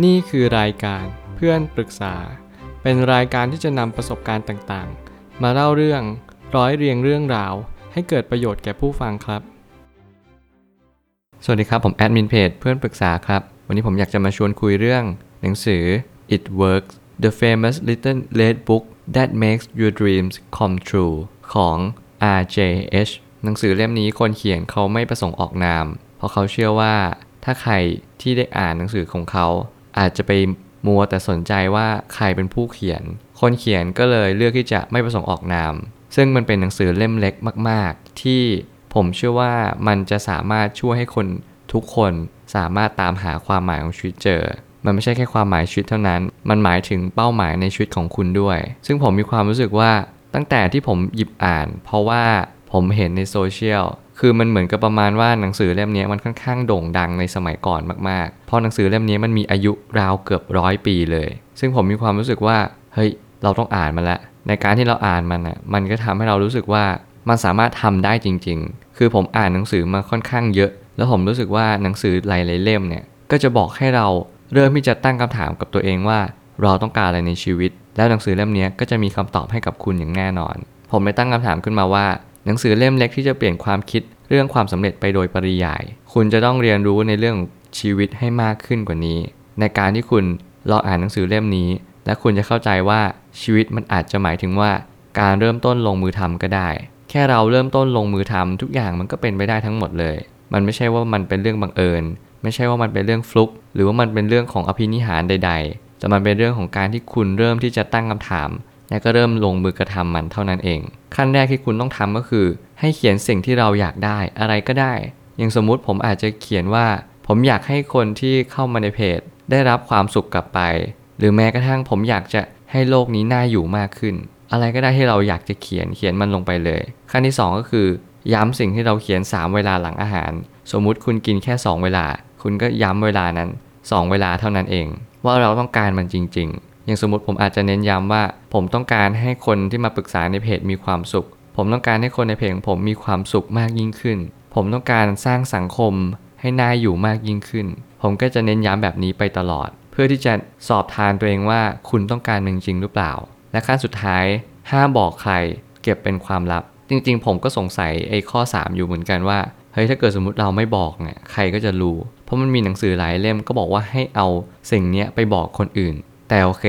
นี่คือรายการเพื่อนปรึกษา เป็นรายการที่จะนำประสบการณ์ต่างๆ มาเล่าเรื่องร้อยเรียงเรื่องราว ให้เกิดประโยชน์แก่ผู้ฟังครับ สวัสดีครับ ผมแอดมินเพจเพื่อนปรึกษาครับ วันนี้ผมอยากจะมาชวนคุยเรื่อง หนังสือ It Works The Famous Little Red Book That Makes Your Dreams Come True ของ RJH หนังสือเล่มนี้คนเขียนเขาไม่ประสงค์ออกนาม เพราะเขาเชื่อว่าถ้าใครที่ได้อ่านหนังสือของเขา อาจจะไปมัวแต่สนใจว่าใครเป็นผู้เขียน คนเขียนก็เลยเลือกที่จะไม่ประสงค์ออกนาม ซึ่งมันเป็นหนังสือเล่มเล็กมาก ๆ ที่ผมเชื่อว่ามันจะสามารถช่วยให้คนทุกคนสามารถตามหาความหมายของชีวิตเจอ มันไม่ใช่แค่ความหมายชีวิตเท่านั้น มันหมายถึงเป้าหมายในชีวิตของคุณด้วย ซึ่งผมมีความรู้สึกว่าตั้งแต่ที่ผมหยิบอ่าน เพราะว่าผมเห็นในโซเชียล คือมันเหมือนกับประมาณว่าหนังสือเล่มนี้มันค่อนข้างโด่งดังในสมัยก่อนมากๆ เพราะหนังสือเล่มนี้มันมีอายุราวเกือบร้อยปีเลย ซึ่งผมมีความรู้สึกว่า เฮ้ย เราต้องอ่านมันละ ในการที่เราอ่านมันอะ มันก็ทำให้เรารู้สึกว่ามันสามารถทำได้จริง ๆ คือผมอ่านหนังสือมาค่อนข้างเยอะ แล้วผมรู้สึกว่าหนังสือหลายๆเล่มเนี่ย ก็จะบอกให้เราเริ่มที่จะตั้งคำถามกับตัวเองว่า เราต้องการอะไรในชีวิต แล้วหนังสือเล่มนี้ก็จะมีคำตอบให้กับคุณอย่างแน่นอน ผมเลยตั้งคำถามขึ้นมาว่า หนังสือเล่มเล็กที่จะเปลี่ยนความคิดเรื่องความสำเร็จไปโดยปริยาย คุณจะต้องเรียนรู้ในเรื่องชีวิตให้มากขึ้นกว่านี้ ในการที่คุณลองอ่านหนังสือเล่มนี้ และคุณจะเข้าใจว่าชีวิตมันอาจจะหมายถึงว่า การเริ่มต้นลงมือทำก็ได้ แค่เราเริ่มต้นลงมือทำทุกอย่างมันก็เป็นไปได้ทั้งหมดเลย มันไม่ใช่ว่ามันเป็นเรื่องบังเอิญ ไม่ใช่ว่ามันเป็นเรื่องฟลุก หรือว่ามันเป็นเรื่องของอภินิหารใด ๆ แต่มันเป็นเรื่องของการที่คุณเริ่มที่จะตั้งคำถาม และก็เริ่มลงมือกระทำมันเท่านั้นเอง ขั้นแรกที่คุณต้องทำก็คือ ให้เขียนสิ่งที่เราอยากได้อะไรก็ได้ อย่างสมมุติผมอาจจะเขียนว่า ผมอยากให้คนที่เข้ามาในเพจ ได้รับความสุขกลับไป หรือแม้กระทั่งผมอยากจะให้โลกนี้น่าอยู่มากขึ้น อะไรก็ได้ที่เราอยากจะเขียนเขียนมันลงไปเลย ขั้นที่ 2 ก็คือ ย้ำสิ่งที่เราเขียน 3 เวลาหลังอาหาร สมมุติคุณกินแค่ 2 เวลา คุณก็ย้ำเวลานั้น 2 เวลาเท่านั้นเอง ว่าเราต้องการมันจริง ๆ อย่างสมมติผมอาจจะเน้นย้ำว่า ผมต้องการให้คนที่มาปรึกษาในเพจมีความสุข ผมต้องการให้คนในเพจของผมมีความสุขมากยิ่งขึ้น ผมต้องการสร้างสังคมให้น่าอยู่มากยิ่งขึ้น ผมก็จะเน้นย้ำแบบนี้ไปตลอด เพื่อที่จะสอบทานตัวเองว่าคุณต้องการมันจริงหรือเปล่า และขั้นสุดท้ายห้ามบอกใคร เก็บเป็นความลับ จริงๆ ผมก็สงสัยไอ้ข้อ 3 อยู่เหมือนกันว่าเฮ้ยถ้าเกิดสมมติเราไม่บอกเนี่ยใครก็จะรู้ เพราะมันมีหนังสือหลายเล่มก็บอกว่าให้เอาสิ่งนี้ไปบอกคนอื่น แต่โอเค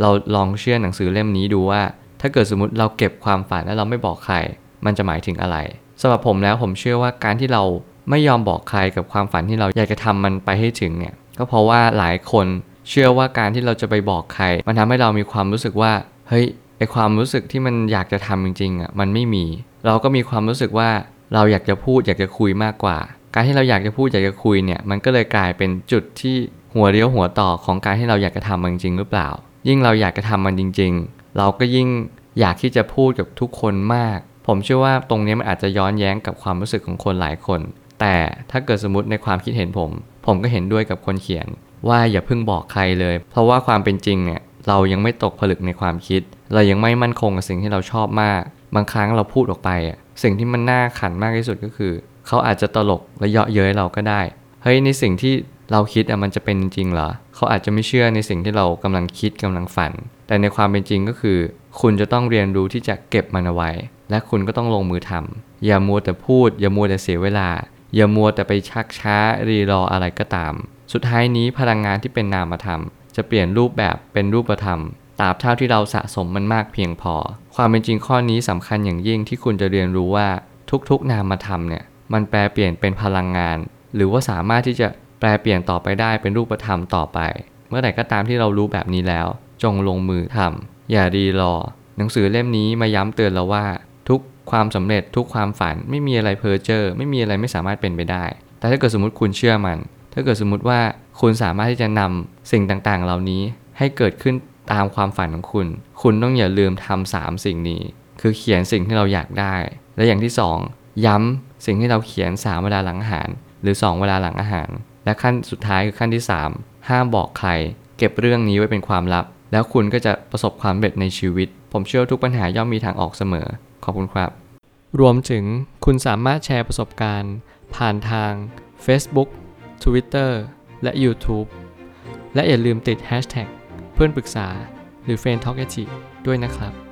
เราลองเชื่อหนังสือเล่มนี้ดูว่า ถ้าเกิดสมมติเราเก็บความฝันแล้วเราไม่บอกใคร มันจะหมายถึงอะไรสำหรับผมแล้วผมเชื่อว่าการที่เราไม่ยอมบอกใครกับความฝันที่เราอยากจะทำมันไปให้ถึงเนี่ยก็เพราะว่าหลายคนเชื่อว่าการที่เราจะไปบอกใคร มันทำให้เรามีความรู้สึกว่าเฮ้ยไอความรู้สึกที่มันอยากจะทำจริงๆอะมันไม่มี เราก็มีความรู้สึกว่าเราอยากจะพูดอยากจะคุยมากกว่า การที่เราอยากจะพูดอยากจะคุยเนี่ยมันก็เลยกลายเป็นจุดที่ หัวเรียวหัวต่อของการที่เราอยากจะทำมันจริงหรือเปล่า ยิ่งเราอยากจะทำมันจริง ๆ เราก็ยิ่งอยากที่จะพูดกับทุกคนมาก ผมเชื่อว่าตรงนี้มันอาจจะย้อนแย้งกับความรู้สึกของคนหลายคน แต่ถ้าเกิดสมมติในความคิดเห็นผม ผมก็เห็นด้วยกับคนเขียน ว่าอย่าเพิ่งบอกใครเลย เพราะว่าความเป็นจริงเนี่ยเรายังไม่ตกผลึกในความคิด เรายังไม่มั่นคงกับสิ่งที่เราชอบมาก บางครั้งเราพูดออกไปอะสิ่งที่มันน่าขันมากที่สุดก็คือ เขาอาจจะตลกและเยาะเย้ยเราก็ได้ เฮ้ยในสิ่งที่ เราคิดอะมันจะเป็นจริงเหรอเขาอาจจะไม่เชื่อในสิ่งที่เรากำลังคิดกำลังฝัน แต่ในความเป็นจริงก็คือ คุณจะต้องเรียนรู้ที่จะเก็บมันเอาไว้ และคุณก็ต้องลงมือทำอย่ามัวแต่พูด อย่ามัวแต่เสียเวลา อย่ามัวแต่ไปชักช้ารีรออะไรก็ตาม สุดท้ายนี้พลังงานที่เป็นนามธรรม จะเปลี่ยนรูปแบบเป็นรูปธรรมตราบเท่าที่เราสะสมมันมากเพียงพอ ความเป็นจริงข้อนี้สำคัญอย่างยิ่งที่คุณจะเรียนรู้ว่าทุกๆ นามธรรมเนี่ยมันแปลเปลี่ยนเป็นพลังงาน หรือว่าสามารถที่จะ แปลเปลี่ยนต่อไปได้เป็นรูปธรรมต่อไป เมื่อไหร่ก็ตามที่เรารู้แบบนี้แล้ว จงลงมือทำอย่ารีรอ หนังสือเล่มนี้มาย้ำเตือนเราว่า ทุกความสำเร็จทุกความฝันไม่มีอะไรเพอเจอร์ไม่มีอะไรไม่สามารถเป็นไปได้ แต่ถ้าเกิดสมมติคุณเชื่อมัน ถ้าเกิดสมมติว่าคุณสามารถที่จะนำสิ่งต่างๆ เหล่านี้ให้เกิดขึ้นตามความฝันของคุณ คุณต้องอย่าลืมทำสามสิ่งนี้ คือเขียนสิ่งที่เราอยากได้ และอย่างที่สองย้ำสิ่งที่เราเขียน3เวลาหลังอาหาร หรือ2เวลาหลังอาหาร และขั้นสุดท้ายคือขั้นที่ 3 ห้ามบอกใคร เก็บเรื่องนี้ไว้เป็นความลับ แล้วคุณก็จะประสบความสำเร็จในชีวิต ผมเชื่อทุกปัญหาย่อมมีทางออกเสมอ ขอบคุณครับ รวมถึงคุณสามารถแชร์ประสบการณ์ ผ่านทาง Facebook Twitter และ YouTube และอย่าลืมติด hashtag เพื่อนปรึกษาหรือ f r ร e n d t a l k ด้วยนะครับ